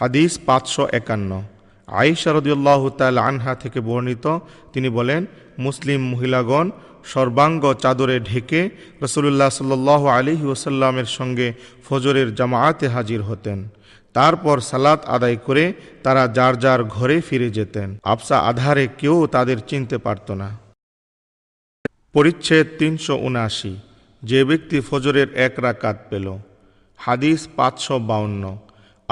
হাদিস পাঁচশো একান্ন। আইসা রদিউল্লাহ তাল আনহা থেকে বর্ণিত, তিনি বলেন, মুসলিম মহিলাগণ সর্বাঙ্গ চাদরে ঢেকে রসুল্লাহ সাল্লাহ আলিহি ওসাল্লামের সঙ্গে ফজরের জামায়াতে হাজির হতেন। তারপর সালাত আদায় করে তারা যার যার ঘরে ফিরে যেতেন। আফসা আধারে কেউ তাদের চিনতে পারত না। পরিচ্ছেদ তিনশো উনআশি। যে ব্যক্তি ফজরের এক রাকাত পেল। হাদিস পাঁচশো বাউন্ন।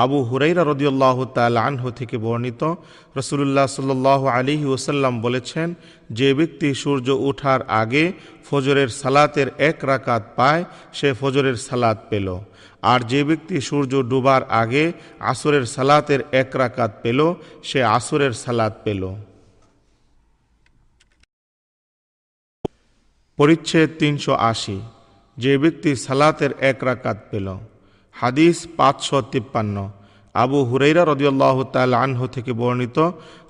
আবু হুরাইরা রদিউল্লাহ তাল আনহু থেকে বর্ণিত রসুল্লাহ সাল্লাহ আলিহি ওসাল্লাম বলেছেন, যে ব্যক্তি সূর্য ওঠার আগে ফজরের সালাতের এক রাকাত পায়, সে ফজরের সালাত পেল। আর যে ব্যক্তি সূর্য ডুবার আগে আসরের সালাতের এক রাকাত পেল, সে আসরের সালাত পেল। পরিচ্ছেদ তিনশো আশি, যে ব্যক্তি সালাতের এক রাকাত পেল। হাদিস পাঁচশো তিপ্পান্ন। আবু হুরাইরা রদিয়াল্লাহ তাল আনহু থেকে বর্ণিত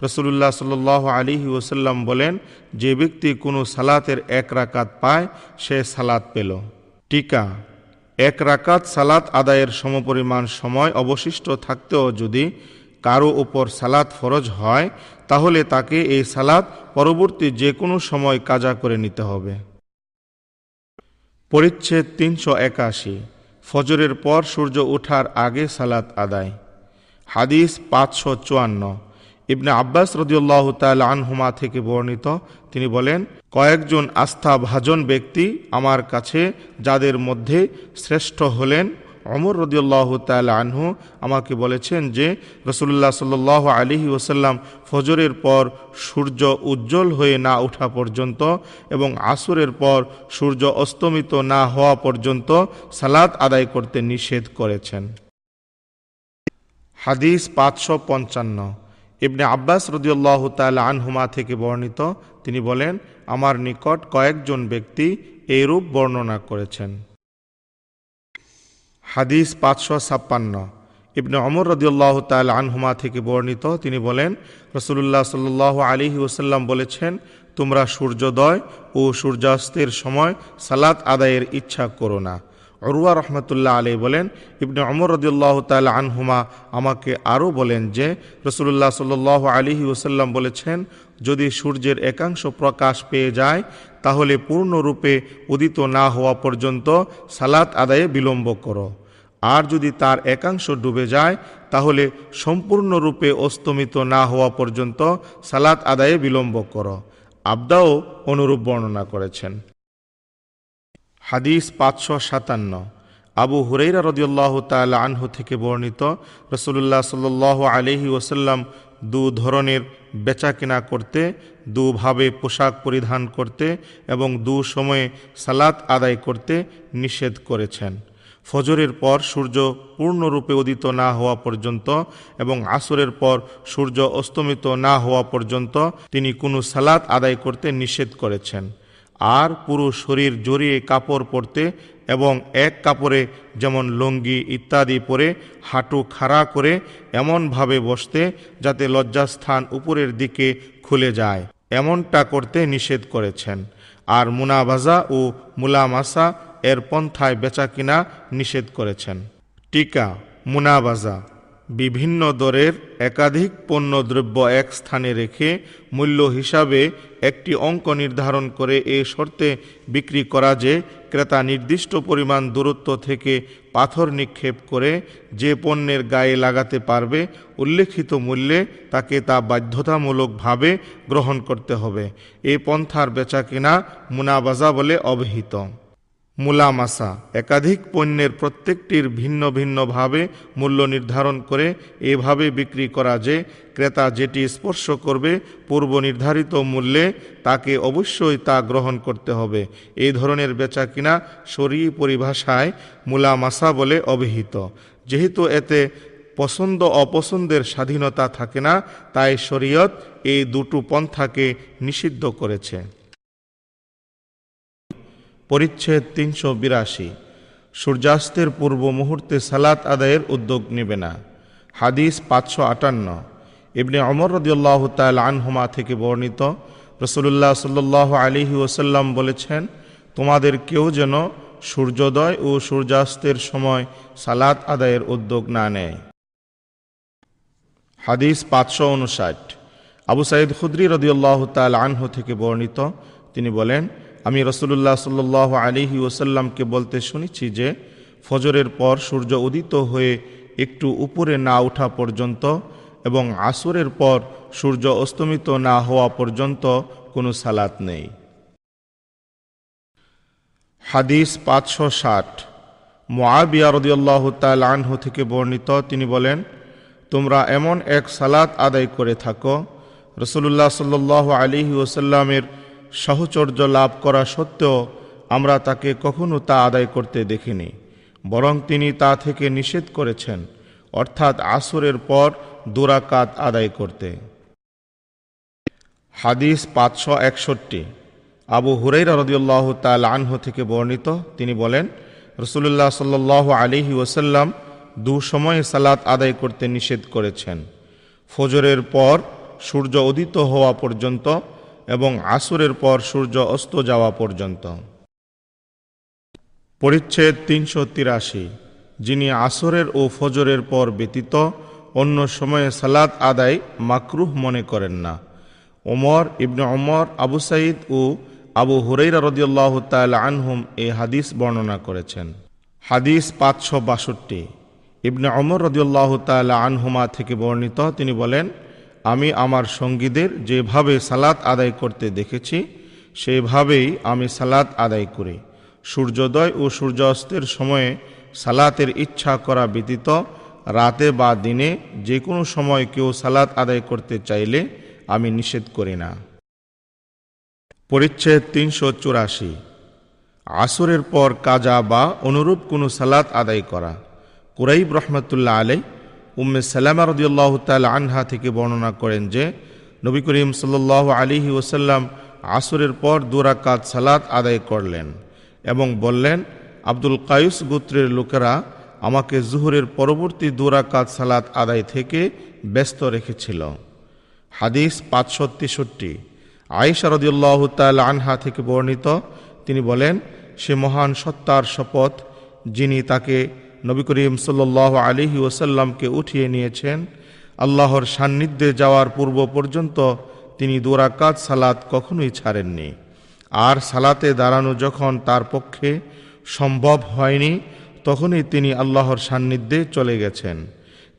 রসুল্লাহ সাল আলিহি ওসাল্লাম বলেন, যে ব্যক্তি কোনো সালাতের এক রাকাত পায়, সে সালাত পেল। টিকা। এক রাকাত সালাত আদায়ের সমপরিমাণ সময় অবশিষ্ট থাকতেও যদি কারও ওপর সালাত ফরজ হয়, তাহলে তাকে এই সালাত পরবর্তী যে কোনো সময় কাজা করে নিতে হবে। পরিচ্ছেদ তিনশো একাশি। ফজরের পর সূর্য ওঠার আগে সালাত আদায়। হাদিস পাঁচশো চুয়ান্ন। ইবনে আব্বাস রদিউল্লাহ তাল আনহুমা থেকে বর্ণিত, তিনি বলেন, কয়েকজন আস্থা ভাজন ব্যক্তি আমার কাছে যাদের মধ্যে শ্রেষ্ঠ হলেন অমর রদিউল্লাহ তাল আনহু আমাকে বলেছেন যে রসুল্লাহ সাল আলিহি ওসাল্লাম ফজরের পর সূর্য উজ্জ্বল হয়ে না ওঠা পর্যন্ত এবং আসরের পর সূর্য অস্তমিত না হওয়া পর্যন্ত সালাত আদায় করতে নিষেধ করেছেন। হাদিস পাঁচশো পঞ্চান্ন। ইবনে আব্বাস রদিউল্লাহ তাল আনহুমা থেকে বর্ণিত, তিনি বলেন, আমার নিকট কয়েকজন ব্যক্তি এইরূপ বর্ণনা করেছেন। হাদিস পাঁচশো ছাপ্পান্ন। ইবনে অমর রদিউল্লাহ তাল আনহুমা থেকে বর্ণিত, তিনি বলেন রসুল্লাহ সাল আলিহি ওসাল্লাম বলেছেন, তোমরা সূর্যোদয় ও সূর্যাস্তের সময় সালাত আদায়ের ইচ্ছা করো না। অরুয়া রহমতুল্লাহ আলী বলেন, ইবনে অমর রদিউল্লাহ তাল আনহুমা আমাকে আরও বলেন যে রসুল্লাহ সাল আলিহি ওসাল্লাম বলেছেন, যদি সূর্যের একাংশ প্রকাশ পেয়ে যায়, তাহলে পূর্ণরূপে উদিত না হওয়া পর্যন্ত সালাত আদায়ে বিলম্ব করো। আর যদি তার একাংশ ডুবে যায়, তাহলে সম্পূর্ণরূপে অস্তমিত না হওয়া পর্যন্ত সালাত আদায়ে বিলম্ব করো। আবদাও অনুরূপ বর্ণনা করেছেন। হাদিস পাঁচশো সাতান্ন। আবু হুরাইরা রদিউল্লাহ তাল আনহু থেকে বর্ণিত রসুল্লাহ সাল আলহি ওসাল্লাম দু ধরনের বেচাকেনা করতে দুভাবে পোশাক পরিধান করতে এবং দু সময়ে সালাত আদায় করতে নিষেধ করেছেন। ফজরের পর সূর্য পূর্ণরূপে উদিত না হওয়া পর্যন্ত এবং আসরের পর সূর্য অস্তমিত না হওয়া পর্যন্ত তিনি কোনো সালাত আদায় করতে নিষেধ করেছেন। আর পুরো শরীর জড়িয়ে কাপড় পরতে এবং এক কাপড়ে যেমন লঙ্গি ইত্যাদি পরে হাঁটু খাড়া করে এমনভাবে বসতে যাতে লজ্জাস্থান উপরের দিকে খুলে যায়, এমনটা করতে নিষেধ করেছেন। আর মুনাবাজা ও মুলামাসা এর পন্থায় বেচা কিনা নিষেধ করেছেন। টিকা, মুনাবাজা, বিভিন্ন দরের একাধিক পণ্যদ্রব্য এক স্থানে রেখে মূল্য হিসাবে একটি অঙ্ক নির্ধারণ করে এ শর্তে বিক্রি করা যে ক্রেতা নির্দিষ্ট পরিমাণ দূরত্ব থেকে পাথর নিক্ষেপ করে যে পণ্যের গায়ে লাগাতে পারবে উল্লেখিত মূল্যে তাকে তা বাধ্যতামূলকভাবে গ্রহণ করতে হবে। এ পন্থার বেচা কিনা মুনাবাজা বলে অভিহিত মুলামাসা, একাধিক পণ্যের প্রত্যেকটির ভিন্ন ভিন্নভাবে মূল্য নির্ধারণ করে এভাবে বিক্রি করা যে ক্রেতা যেটি স্পর্শ করবে পূর্ব নির্ধারিত মূল্যে, তাকে অবশ্যই তা গ্রহণ করতে হবে। এই ধরনের বেচা কিনা শরী পরিভাষায় মুলামাসা বলে অভিহিত। যেহেতু এতে পছন্দ অপছন্দের স্বাধীনতা থাকে না, তাই শরীয়ত এই দুটো পন্থাকে নিষিদ্ধ করেছে। পরিচ্ছেদ তিনশো বিরাশি। সূর্যাস্তের পূর্ব মুহূর্তে সালাত আদায়ের উদ্যোগ নেবে না। হাদিস পাঁচশো আটান্ন। ইবনে অমর রদিউল্লাহ তাল আনহুমা থেকে বর্ণিত রসুল্লাহ সাল্লাহ আলিহি ওসাল্লাম বলেছেন, তোমাদের কেউ যেন সূর্যোদয় ও সূর্যাস্তের সময় সালাত আদায়ের উদ্যোগ না নেয়। হাদিস পাঁচশো উনষাট আবু সাইদ খুদ্রি রদিউল্লাহ তাল আনহু থেকে বর্ণিত, তিনি বলেন আমি রসুল্লাহ সাল্লাহ আলিহি ওসাল্লামকে বলতে শুনেছি যে, ফজরের পর সূর্য উদিত হয়ে একটু উপরে না ওঠা পর্যন্ত এবং আসরের পর সূর্য অস্তমিত না হওয়া পর্যন্ত কোনো সালাত নেই। হাদিস পাঁচশো ষাট। মোয়াবিয়া রদিয়াল্লাহ তাল আনহু থেকে বর্ণিত, তিনি বলেন, তোমরা এমন এক সালাত আদায় করে থাকো রসুল্লাহ সাল্লাহ আলিহি ওসাল্লামের সাহচর্য লাভ করা সত্ত্বেও আমরা তাকে কখনো তা আদায় করতে দেখিনি, বরং তিনি তা থেকে নিষেধ করেছেন, অর্থাৎ আসরের পর দুরাকাত আদায় করতে। হাদিস পাঁচশো একষট্টি। আবু হুরাইরা রদিউল্লাহ তাল আনহু থেকে বর্ণিত, তিনি বলেন রসুল্লাহ সাল্লাহ আলিহি ওসাল্লাম দু সময়ে সালাত আদায় করতে নিষেধ করেছেন। ফজরের পর সূর্য উদিত হওয়া পর্যন্ত এবং আসরের পর সূর্য অস্ত যাওয়া পর্যন্ত। পরিচ্ছেদ তিনশো তিরাশি, যিনি আসরের ও ফজরের পর ব্যতীত অন্য সময়ে সালাত আদায় মাকরুহ মনে করেন না। ওমর ইবনে ওমর, আবু সাইদ ও আবু হুরাইরা রদিয়াল্লাহ তাল আনহুম এই হাদিস বর্ণনা করেছেন। হাদিস পাঁচশো বাষট্টি, ইবনে অমর রদিয়াল্লাহ তাল আনহুমা থেকে বর্ণিত, তিনি বলেন আমি আমার সঙ্গীদের যেভাবে সালাত আদায় করতে দেখেছি, সেভাবেই আমি সালাত আদায় করি। সূর্যোদয় ও সূর্যাস্তের সময়ে সালাতের ইচ্ছা করা ব্যতীত রাতে বা দিনে যে কোনো সময় কেউ সালাত আদায় করতে চাইলে আমি নিষেধ করি না। পরিচ্ছেদ তিনশো চুরাশি। আসরের পর কাজা বা অনুরূপ কোনো সালাত আদায় করা। কুরাইব রহমতুল্লাহ আলাই উম্মে সালামা রদিউল্লাহ তাল আনহা থেকে বর্ণনা করেন যে, নবী করিম সাল্লাহ আলিহি ওসাল্লাম আসরের পর দুরাকাত সালাত আদায় করলেন এবং বললেন, আব্দুল কায়ুস গোত্রের লোকেরা আমাকে জুহরের পরবর্তী দুরাকাত সালাত আদায় থেকে ব্যস্ত রেখেছিল। হাদিস পাঁচশো তেষট্টি। আয়েশা রদিউল্লাহ তাল আনহা থেকে বর্ণিত, তিনি বলেন, সে মহান সত্তার শপথ যিনি তাকে নবী করিম সাল্লাহ আলিহি ওসাল্লামকে উঠিয়ে নিয়েছেন। আল্লাহর সান্নিধ্যে যাওয়ার পূর্ব পর্যন্ত তিনি দোরাকাত সালাত কখনোই ছাড়েননি। আর সালাতে দাঁড়ানো যখন তার পক্ষে সম্ভব হয়নি, তখনই তিনি আল্লাহর সান্নিধ্যে চলে গেছেন।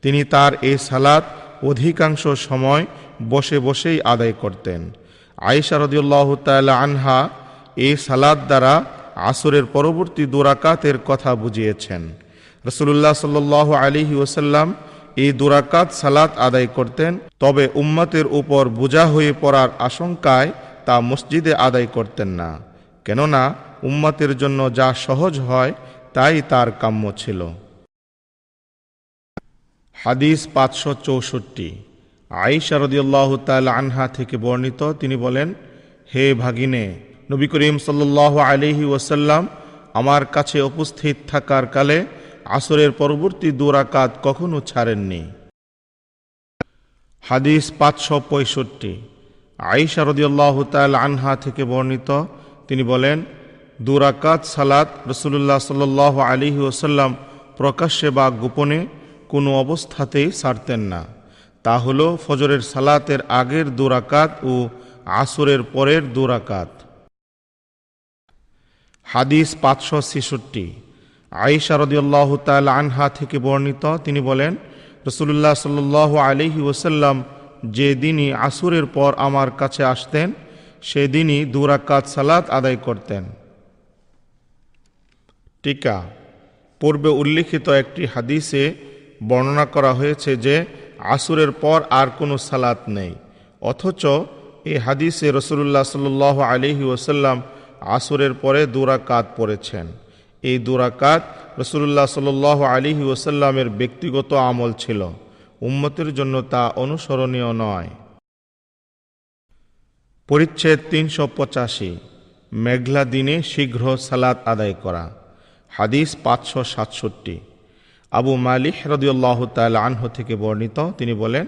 তিনি তার এই সালাত অধিকাংশ সময় বসে বসেই আদায় করতেন। আয়েশা রদিউল্লাহ তাল্লাহ আনহা এই সালাদ দ্বারা আসরের পরবর্তী দুরাকাতের কথা বুঝিয়েছেন। রসুল্লাহ সাল্লাহ আলিহি ওসাল্লাম এই দুরাকাত সালাত আদায় করতেন, তবে উম্মতের উপর বোঝা হয়ে পড়ার আশঙ্কায় তা মসজিদে আদায় করতেন না। কেননা, উম্মতের জন্য যা সহজ হয়, তাই তার কাম্য ছিল। হাদিস পাঁচশো চৌষট্টি। আইসা রদিয়াল্লাহ তাল আনহা থেকে বর্ণিত, তিনি বলেন, হে ভাগিনে, নবী করিম সাল্লাহ আলিহি ওসাল্লাম আমার কাছে উপস্থিত থাকার কালে আসরের পরবর্তী দুরাকাত কখনো ছাড়েননি। হাদিস পাঁচশো পঁয়ষট্টি। আইসা রদিয়াল্লাহ তাল আনহা থেকে বর্ণিত, তিনি বলেন দুরাকাত সালাত রসুল্লাহ সাল্লাহ আলিহি ওসাল্লাম প্রকাশ্যে বা গোপনে কোনো অবস্থাতেই ছাড়তেন না। তা হল ফজরের সালাতের আগের দুরাকাত ও আসরের পরের দুরাকাত হাদিস পাঁচশো ছেষট্টি। আইসা রদিয়াল্লাহ তাল আনহা থেকে বর্ণিত, তিনি বলেন রসুল্লাহ সাল্লাহ আলহি ওসাল্লাম যে দিনই আসুরের পর আমার কাছে আসতেন, সেদিনই দুরাকাত সালাত আদায় করতেন। টিকা। পূর্বে উল্লিখিত একটি হাদিসে বর্ণনা করা হয়েছে যে, আসুরের পর আর কোনো সালাত নেই। অথচ এই হাদিসে রসুল্লাহ সাল আলিহি ওসাল্লাম আসুরের পরে দুরাকাত পড়েছেন। এই দুরাকাত রসুল্লাহ সাল আলিহি ওসাল্লামের ব্যক্তিগত আমল ছিল। উম্মতের জন্য তা অনুসরণীয় নয়। পরিচ্ছেদ তিনশো পঁচাশি। মেঘলা দিনে শীঘ্র সালাত আদায় করা। হাদিস পাঁচশো সাতষট্টি। আবু মালিক রদিউল্লাহ তাল আনহ থেকে বর্ণিত, তিনি বলেন,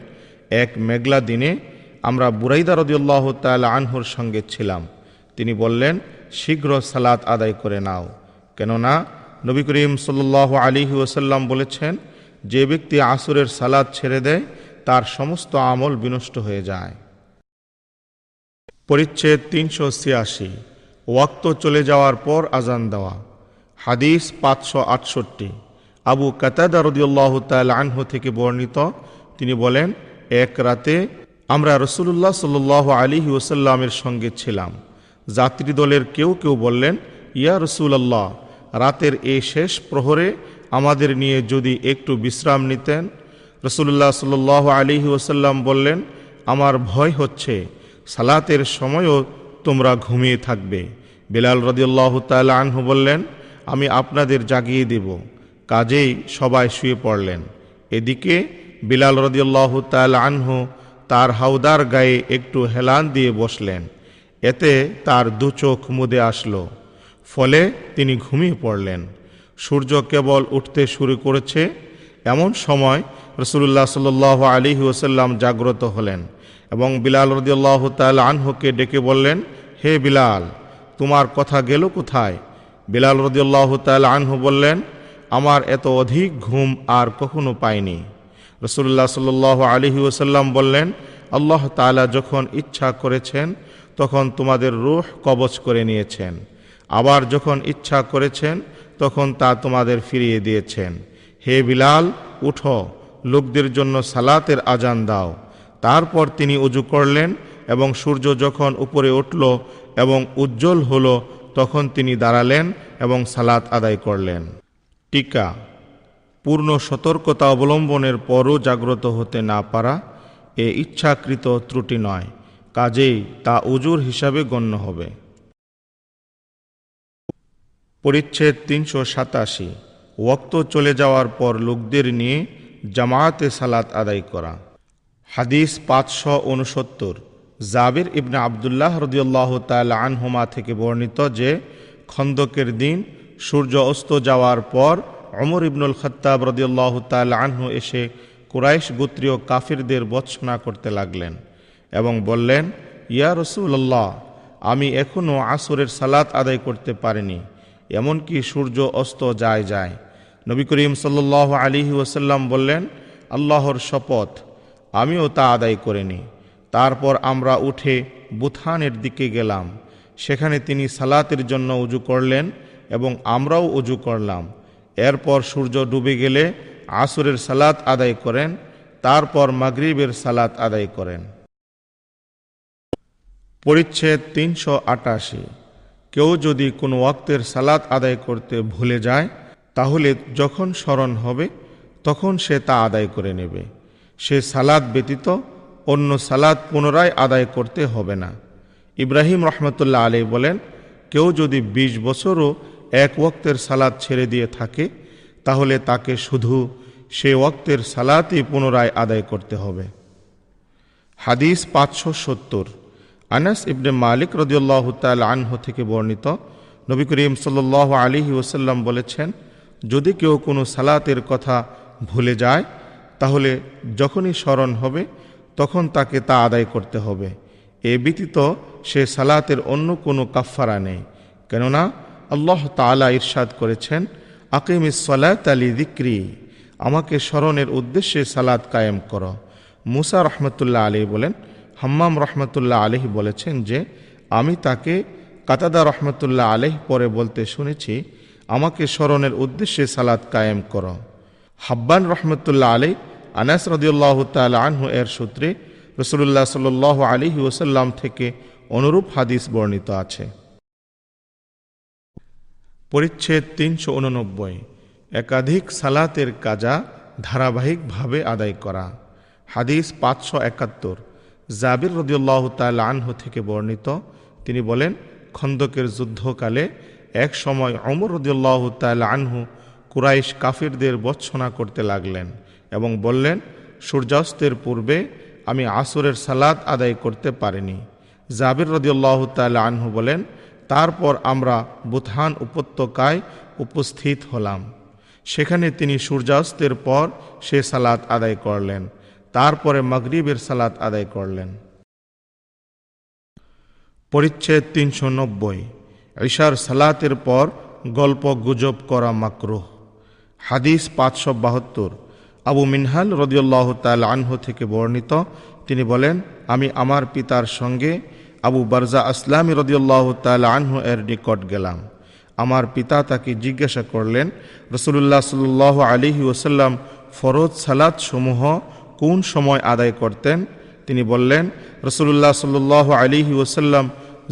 এক মেঘলা দিনে আমরা বুরাইদা রদিউল্লাহ তাল আনহুর সঙ্গে ছিলাম। তিনি বললেন, শীঘ্র সালাত আদায় করে নাও। কেননা নবী করিম সাল্লাহ আলী ওসাল্লাম বলেছেন, যে ব্যক্তি আসরের সালাদ ছেড়ে দেয়, তার সমস্ত আমল বিনষ্ট হয়ে যায়। পরিচ্ছেদ তিনশো ছিয়াশি, ওয়াক্ত চলে যাওয়ার পর আজান দেওয়া। হাদিস পাঁচশো আটষট্টি, আবু কাতাদা রদিউল্লাহ তাল আনহু থেকে বর্ণিত, তিনি বলেন, এক রাতে আমরা রসুল্লাহ সাল আলী ওসাল্লামের সঙ্গে ছিলাম। যাত্রী দলের কেউ কেউ বললেন ইয়া রসুলাল্লাহ, রাতের এই শেষ প্রহরে আমাদের নিয়ে যদি একটু বিশ্রাম নিতেন রসুল্লাহ সাল আলী ওসাল্লাম বললেন, আমার ভয় হচ্ছে, সালাতের সময়ও তোমরা ঘুমিয়ে থাকবে। বিলাল রদিউল্লাহ তাল আনহু বললেন, আমি আপনাদের জাগিয়ে দেব। কাজেই সবাই শুয়ে পড়লেন। এদিকে বিলাল রদিউল্লাহ তাল আনহু তার হাউদার গায়ে একটু হেলান দিয়ে বসলেন। এতে তার দু চোখ মুদে আসলো। ফলে তিনি ঘুমিয়ে পড়লেন। সূর্য কেবল উঠতে শুরু করেছে। এমন সময় রসুল্লাহ সাল আলী ওসাল্লাম জাগ্রত হলেন এবং বিলাল রদিয়াল্লাহ তাল আনহুকে ডেকে বললেন, হে বিলাল, তোমার কথা গেল কোথায়? বিলাল রদিয়াল্লাহ তাল আনহু বললেন, আমার এত অধিক ঘুম আর কখনো পাইনি। রসুল্লাহ সাল আলহি ওসাল্লাম বললেন, আল্লাহ তালা যখন ইচ্ছা করেছেন, তখন তোমাদের রুহ কবচ করে নিয়েছেন। আবার যখন ইচ্ছা করেছেন, তখন তা তোমাদের ফিরিয়ে দিয়েছেন। হে বিলাল, উঠো, লোকদের জন্য সালাতের আজান দাও। তারপর তিনি উজু করলেন এবং সূর্য যখন উপরে উঠল এবং উজ্জ্বল হল, তখন তিনি দাঁড়ালেন এবং সালাত আদায় করলেন। টিকা, পূর্ণ সতর্কতা অবলম্বনের পরও জাগ্রত হতে না পারা এ ইচ্ছাকৃত ত্রুটি নয়। কাজেই তা উজুর হিসাবে গণ্য হবে। পরিচ্ছেদ তিনশো সাতাশি। ওক্ত চলে যাওয়ার পর লোকদের নিয়ে জামায়াতে সালাত আদায় করা। হাদিস পাঁচশো উনসত্তর জাবির ইবনে আবদুল্লাহ রদিউল্লাহ তাল আনহুমা থেকে বর্ণিত যে, খন্দকের দিন সূর্য অস্ত যাওয়ার পর অমর ইবনুল খত্তাব রদিউল্লাহ তাল আনহু এসে কুরাইশ গোত্রীয় কাফিরদের বৎসনা করতে লাগলেন এবং বললেন, ইয়া রসুল্লাহ আমি এখনও আসরের সালাত আদায় করতে পারিনি। এমনকি সূর্য অস্ত যায় যায়। নবী করিম সাল্লাহ আলী ওসাল্লাম বললেন, আল্লাহর শপথ আমিও তা আদায় করিনি। তারপর আমরা উঠে বুথানের দিকে গেলাম। সেখানে তিনি সালাতের জন্য উজু করলেন এবং আমরাও উজু করলাম। এরপর সূর্য ডুবে গেলে আসরের সালাত আদায় করেন, তারপর মাগরিবের সালাত আদায় করেন। পরিচ্ছেদ তিনশো আটাশি। কেউ যদি কোনো ওয়াক্তের সালাত আদায় করতে ভুলে যায়, তাহলে যখন স্মরণ হবে, তখন সে তা আদায় করে নেবে। সে সালাদ ব্যতীত অন্য সালাদ পুনরায় আদায় করতে হবে না। ইব্রাহিম রহমতুল্লাহ আলী বলেন, কেউ যদি ২০ বছরও এক ওক্তের সালাদ ছেড়ে দিয়ে থাকে, তাহলে তাকে শুধু সে ওক্তের সালাতই পুনরায় আদায় করতে হবে। হাদিস পাঁচশো সত্তর। আনাস ইবনে মালিক রদিউল্লাহ তাল আনহ থেকে বর্ণিত, নবী করিম সাল আলী ওসাল্লাম বলেছেন, যদি কেউ কোনো সালাতের কথা ভুলে যায়, তাহলে যখনই স্মরণ হবে, তখন তাকে তা আদায় করতে হবে। এ ব্যতীত সে সালাতের অন্য কোনো কাফারা নেই। কেননা আল্লাহ তালা ইরশাদ করেছেন আকিম সালাত আলী দিক্রি আমাকে স্মরণের উদ্দেশ্যে সালাত কায়েম করো। মুসা রহমতুল্লাহ আলী বলেন হাম্মাম রহমতুল্লাহ আলহি বলেছেন যে, আমি তাকে কাতাদা রহমতুল্লাহ আলহ পরে বলতে শুনেছি, আমাকে স্মরণের উদ্দেশ্যে সালাত কায়েম কর। হাব্বান রহমতুল্লাহ আলী আনাস রদিউল্লাহ তাল আনহু এর সূত্রে রসুল্লাহ সাল আলিহি ওসাল্লাম থেকে অনুরূপ হাদিস বর্ণিত আছে। পরিচ্ছেদ তিনশো উননব্বই, একাধিক সালাতের কাজা ধারাবাহিকভাবে আদায় করা। হাদিস পাঁচশো একাত্তর জাবির রদিউল্লাহ তাল আনহু থেকে বর্ণিত, তিনি বলেন, খন্দকের যুদ্ধকালে এক সময় অমর রদিউল্লাহ তাল আনহু কুরাইশ কাফিরদের বৎসনা করতে লাগলেন এবং বললেন, সূর্যাস্তের পূর্বে আমি আসরের সালাদ আদায় করতে পারিনি। জাবির রদিউল্লাহ তাল আনহু বলেন, তারপর আমরা বুথান উপত্যকায় উপস্থিত হলাম। সেখানে তিনি সূর্যাস্তের পর সে সালাত আদায় করলেন। তারপরে মাগরিবের সালাত আদায় করলেন। পরিচ্ছেদ তিনশো নব্বই। ঈশার সালাতের পর গল্প গুজব করা মাকরুহ। হাদিস পাঁচশো বাহাত্তর। আবু মিনহাল রদিউল্লাহ তাল আনহু থেকে বর্ণিত। তিনি বলেন, আমি আমার পিতার সঙ্গে আবু বারজা আসলামী রদিউল্লাহ তাল আনহু এর নিকট গেলাম। আমার পিতা তাকে জিজ্ঞাসা করলেন রসুল্লাহ সাল্লাহ আলিহি ওসাল্লাম ফরজ সালাদ সমূহ কোন সময় আদায় করতেন? তিনি বললেন রসুল্লাহ সাল্লাহ আলিহি ওসাল্লাম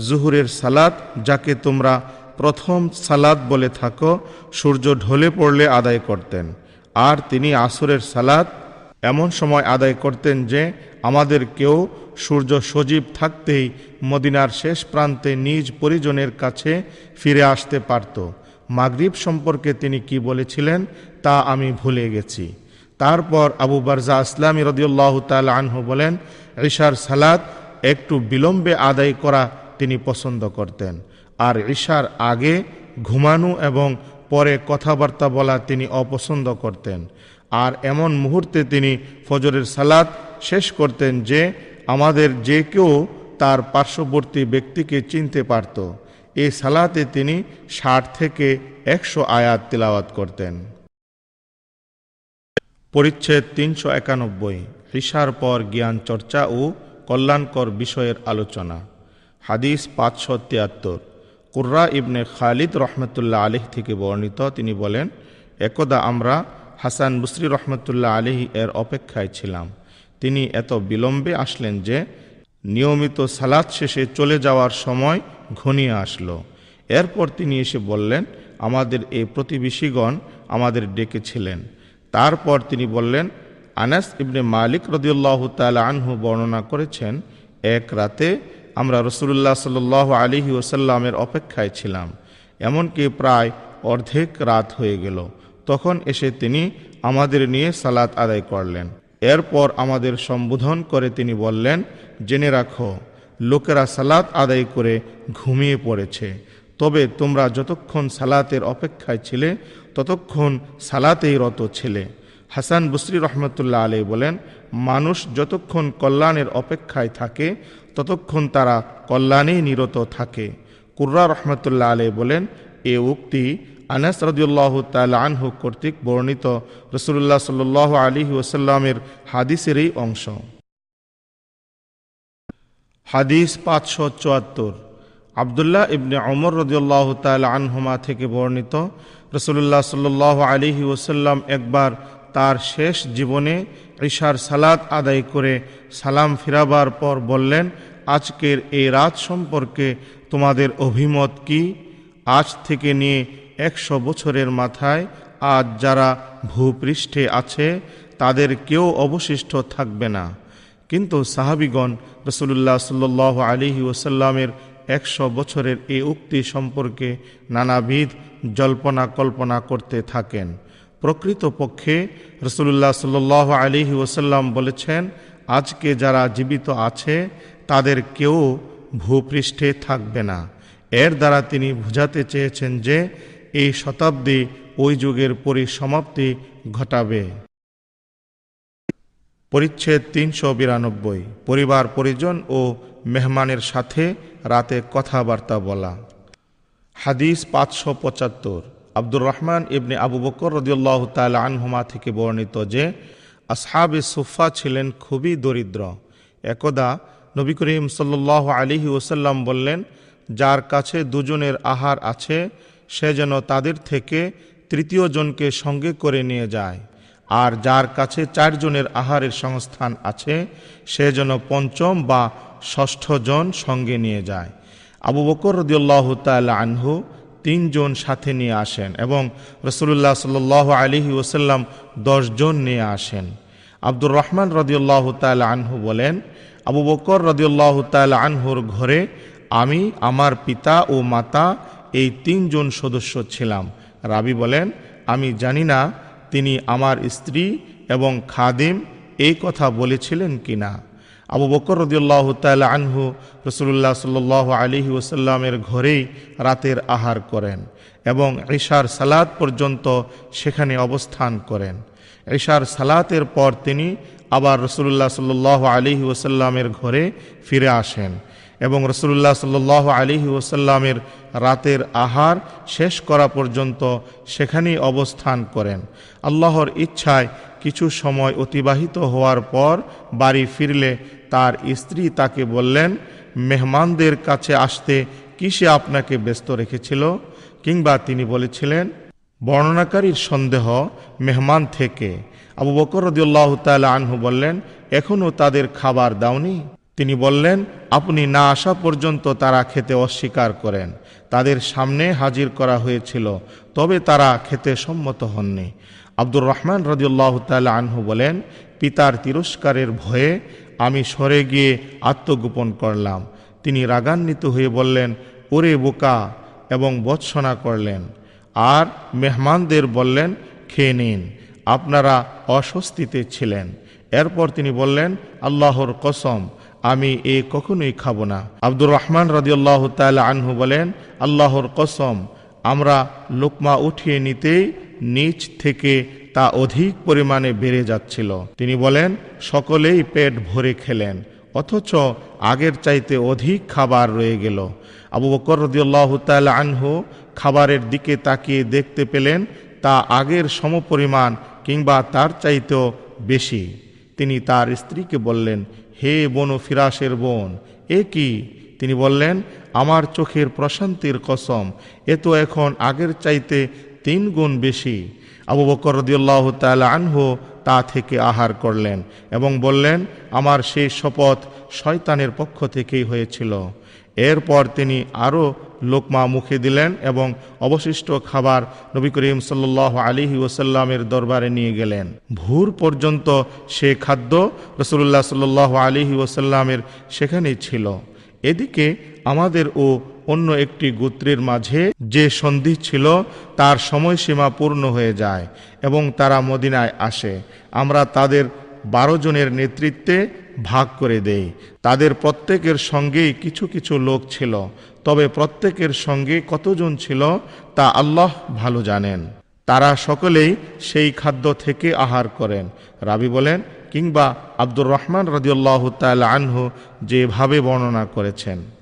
জুহুরের সালাত, যাকে তোমরা প্রথম সালাদ বলে থাকো, সূর্য ঢলে পড়লে আদায় করতেন। আর তিনি আসরের সালাত এমন সময় আদায় করতেন যে, আমাদের কেউ সূর্য সজীব থাকতেই মদিনার শেষ প্রান্তে নিজ পরিজনের কাছে ফিরে আসতে পারত। মাগরিব সম্পর্কে তিনি কি বলেছিলেন, তা আমি ভুলে গেছি। তারপর আবু বারজা ইসলামী রদিউল্লাহ তাল আনহু বলেন, ঈশার সালাত একটু বিলম্বে আদায় করা তিনি পছন্দ করতেন। আর ঈশার আগে ঘুমানো এবং পরে কথাবার্তা বলা তিনি অপছন্দ করতেন। আর এমন মুহূর্তে তিনি ফজরের সালাত শেষ করতেন যে, আমাদের যে কেউ তার পার্শ্ববর্তী ব্যক্তিকে চিনতে পারত। এই সালাতে তিনি ষাট থেকে একশো আয়াত তিলাওয়াত করতেন। পরিচ্ছেদ তিনশো একানব্বই ঈশার পর জ্ঞান চর্চা ও কল্যাণকর বিষয়ের আলোচনা। হাদিস পাঁচশো তিয়াত্তর। কুর্রা ইবনে খালিদ রহমতুল্লাহ আলিহ থেকে বর্ণিত, তিনি বলেন, একদা আমরা হাসান বুসরি রহমতুল্লাহ আলিহি এর অপেক্ষায় ছিলাম। তিনি এত বিলম্বে আসলেন যে নিয়মিত সালাদ শেষে চলে যাওয়ার সময় ঘনিয়ে আসলো। এরপর তিনি এসে বললেন, আমাদের এই প্রতিবেশীগণ আমাদের ডেকেছিলেন। তারপর তিনি বললেন, আনাস ইবনে মালিক রদিউল্লাহ তালা আনহু বর্ণনা করেছেন, এক রাতে আমরা রসুল্লাহ সাল আলিহি ওসাল্লামের অপেক্ষায় ছিলাম, এমনকি প্রায় অর্ধেক রাত হয়ে গেল। তখন এসে তিনি আমাদের নিয়ে সালাত আদায় করলেন। এরপর আমাদের সম্বোধন করে তিনি বললেন, জেনে রাখো, লোকেরা সালাত আদায় করে ঘুমিয়ে পড়েছে। তবে তোমরা যতক্ষণ সালাতের অপেক্ষায় ছিলে ততক্ষণ সালাতেই রত ছিলে। হাসান বসরি রহমতুল্লাহ আলী বলেন, মানুষ যতক্ষণ কল্যাণের অপেক্ষায় থাকে, ততক্ষণ তারা কল্যাণেই নিরত থাকে। কুর্রা রহমতুল্লাহ আলী বলেন, এ উক্তি আনাস রদিউল্লাহ তাল আনহু কর্তৃক বর্ণিত রসুল্লাহ সাল আলী ওসাল্লামের হাদিসেরই অংশ। হাদিস পাঁচশো চুয়াত্তর। আবদুল্লাহ ইবনে অমর রদিউল্লাহ তাল আনহুমা থেকে বর্ণিত রসুল্লাহ সাল আলিহি ওসাল্লাম একবার তার শেষ জীবনে ঈশার সালাত আদায় করে সালাম ফিরাবার পর বললেন, আজকের এই রাত সম্পর্কে তোমাদের অভিমত কি? আজ থেকে নিয়ে একশো বছরের মাথায় আজ যারা ভূপৃষ্ঠে আছে, তাদের কেউ অবশিষ্ট থাকবে না। কিন্তু সাহাবিগণ রসুল্লাহ সাল্ল আলিহি ওসাল্লামের একশো বছরের এই উক্তি সম্পর্কে নানাবিধ জল্পনা কল্পনা করতে থাকেন। প্রকৃতপক্ষে রসুল্লাহ সাল্ল আলিহি ওসাল্লাম বলেছেন, আজকে যারা জীবিত আছে, তাদের কেউ ভূপৃষ্ঠে থাকবে না। এর দ্বারা তিনি বুঝাতে চেয়েছেন যে, এই শতাব্দী ওই যুগের পরিসমাপ্তি ঘটাবে। পরিচ্ছেদ তিনশো বিরানব্বই। পরিবার, পরিজন ও মেহমানের সাথে রাতে কথাবার্তা বলা। হাদিস পাঁচশো পঁচাত্তর। আব্দুর রহমান ইবনে আবু বকর রদিউল্লাহ তাল আনহুমা থেকে বর্ণিত যে, আসহাবে সুফা ছিলেন খুবই দরিদ্র। একদা নবী করিম সাল্লাহ আলিহি ওসাল্লাম বললেন, যার কাছে দুজনের আহার আছে, সে যেন তাদের থেকে তৃতীয় জনকে সঙ্গে করে নিয়ে যায়। আর যার কাছে চারজনের আহারের সংস্থান আছে, সে যেন পঞ্চম বা ষষ্ঠ জন সঙ্গে নিয়ে যায়। আবু বকর রদিউল্লাহ তাল আনহু তিনজন সাথে নিয়ে আসেন এবং রসুল্লাহ সাল আলিহি ওসাল্লাম জন নিয়ে আসেন। আব্দুর রহমান রদিউল্লাহ তাল আনহু বলেন, আবু বকর রদিউল্লাহ তাল আনহুর ঘরে আমি, আমার পিতা ও মাতা এই তিনজন সদস্য ছিলাম। রাবি বলেন, আমি জানি না তিনি আমার স্ত্রী এবং খাদিম এই কথা বলেছিলেন কি না আবু বকর রদিউল্লাহ তাল আনহু রসুল্লাহ সাল আলিহি ওসাল্লামের ঘরেই রাতের আহার করেন এবং ঈশার সালাত পর্যন্ত সেখানে অবস্থান করেন। ঈশার সালাতের পর তিনি আবার রসুল্লাহ সাল আলিহি ওসাল্লামের ঘরে ফিরে আসেন। এবং রসুল্লাহ সাল্ল আলিহি ওসাল্লামের রাতের আহার শেষ করা পর্যন্ত সেখানেই অবস্থান করেন। আল্লাহর ইচ্ছায় কিছু সময় অতিবাহিত হওয়ার পর বাড়ি ফিরলে তার স্ত্রী তাকে বললেন, মেহমানদের কাছে আসতে কিসে আপনাকে ব্যস্ত রেখেছিল? কিংবা তিনি বলেছিলেন, বর্ণনাকারীর সন্দেহ মেহমান থেকে। আবু বকর রদিউল্লাহ তাল আনহু বললেন এখনও তাদের খাবার দাওনি? তিনি বললেন, আপনি না আসা পর্যন্ত তারা খেতে অস্বীকার করেন। তাদের সামনে হাজির করা হয়েছিল, তবে তারা খেতে সম্মত হননি। আব্দুর রহমান রদিউল্লাহ তাল আনহু বলেন, পিতার তিরস্কারের ভয়ে আমি সরে গিয়ে আত্মগোপন করলাম। তিনি রাগান্বিত হয়ে বললেন, ওরে বোকা! এবং বৎসনা করলেন। আর মেহমানদের বললেন, খেয়ে নিন, আপনারা অস্বস্তিতে ছিলেন। এরপর তিনি বললেন, আল্লাহর কসম আমি এ কখনোই খাব না। আব্দুর রহমান রাজিউল্লাহ তাল আনহু বলেন, আল্লাহর কসম, আমরা লোকমা উঠিয়ে নিতেই নিচ থেকে তা অধিক পরিমাণে বেড়ে যাচ্ছিল। তিনি বলেন, সকলেই পেট ভরে খেলেন, অথচ আগের চাইতে অধিক খাবার রয়ে গেল। আবু বকর রদিউল্লাহ তাল আনহু খাবারের দিকে তাকিয়ে দেখতে পেলেন, তা আগের সমপরিমাণ কিংবা তার চাইতেও বেশি। তিনি তার স্ত্রীকে বললেন হে বনু ফিরাসের বোন, এ কি? তিনি বললেন, আমার চোখের প্রশান্তির কসম, এ তো এখন আগের চাইতে তিন গুণ বেশি। আবু বকর রদিউল্লাহ তাল আনহো তা থেকে আহার করলেন এবং বললেন, আমার সেই শপথ শয়তানের পক্ষ থেকেই হয়েছিল। এরপর তিনি আরও লোকমা মুখে দিলেন এবং অবশিষ্ট খাবার নবী করিম সাল্লাহ আলিহি ওসাল্লামের দরবারে নিয়ে গেলেন। ভোর পর্যন্ত সে খাদ্য রসুল্লাহ সাল্লাহ আলিহি ওসাল্লামের সেখানেই ছিল। এদিকে আমাদের ও অন্য একটি গোত্রের মাঝে যে সন্ধি ছিল, তার সময়সীমা পূর্ণ হয়ে যায় এবং তারা মদিনায় আসে। আমরা তাদের বারো জনের নেতৃত্বে ভাগ করে দেই। তাদের প্রত্যেকের সঙ্গেই কিছু কিছু লোক ছিল। তবে প্রত্যেকের সঙ্গে কতজন ছিল তা আল্লাহ ভালো জানেন। তারা সকলেই সেই খাদ্য থেকে আহার করেন। রাবি বলেন, কিংবা আব্দুর রহমান রদিউল্লাহ তাল আনহু যেভাবে বর্ণনা করেছেন।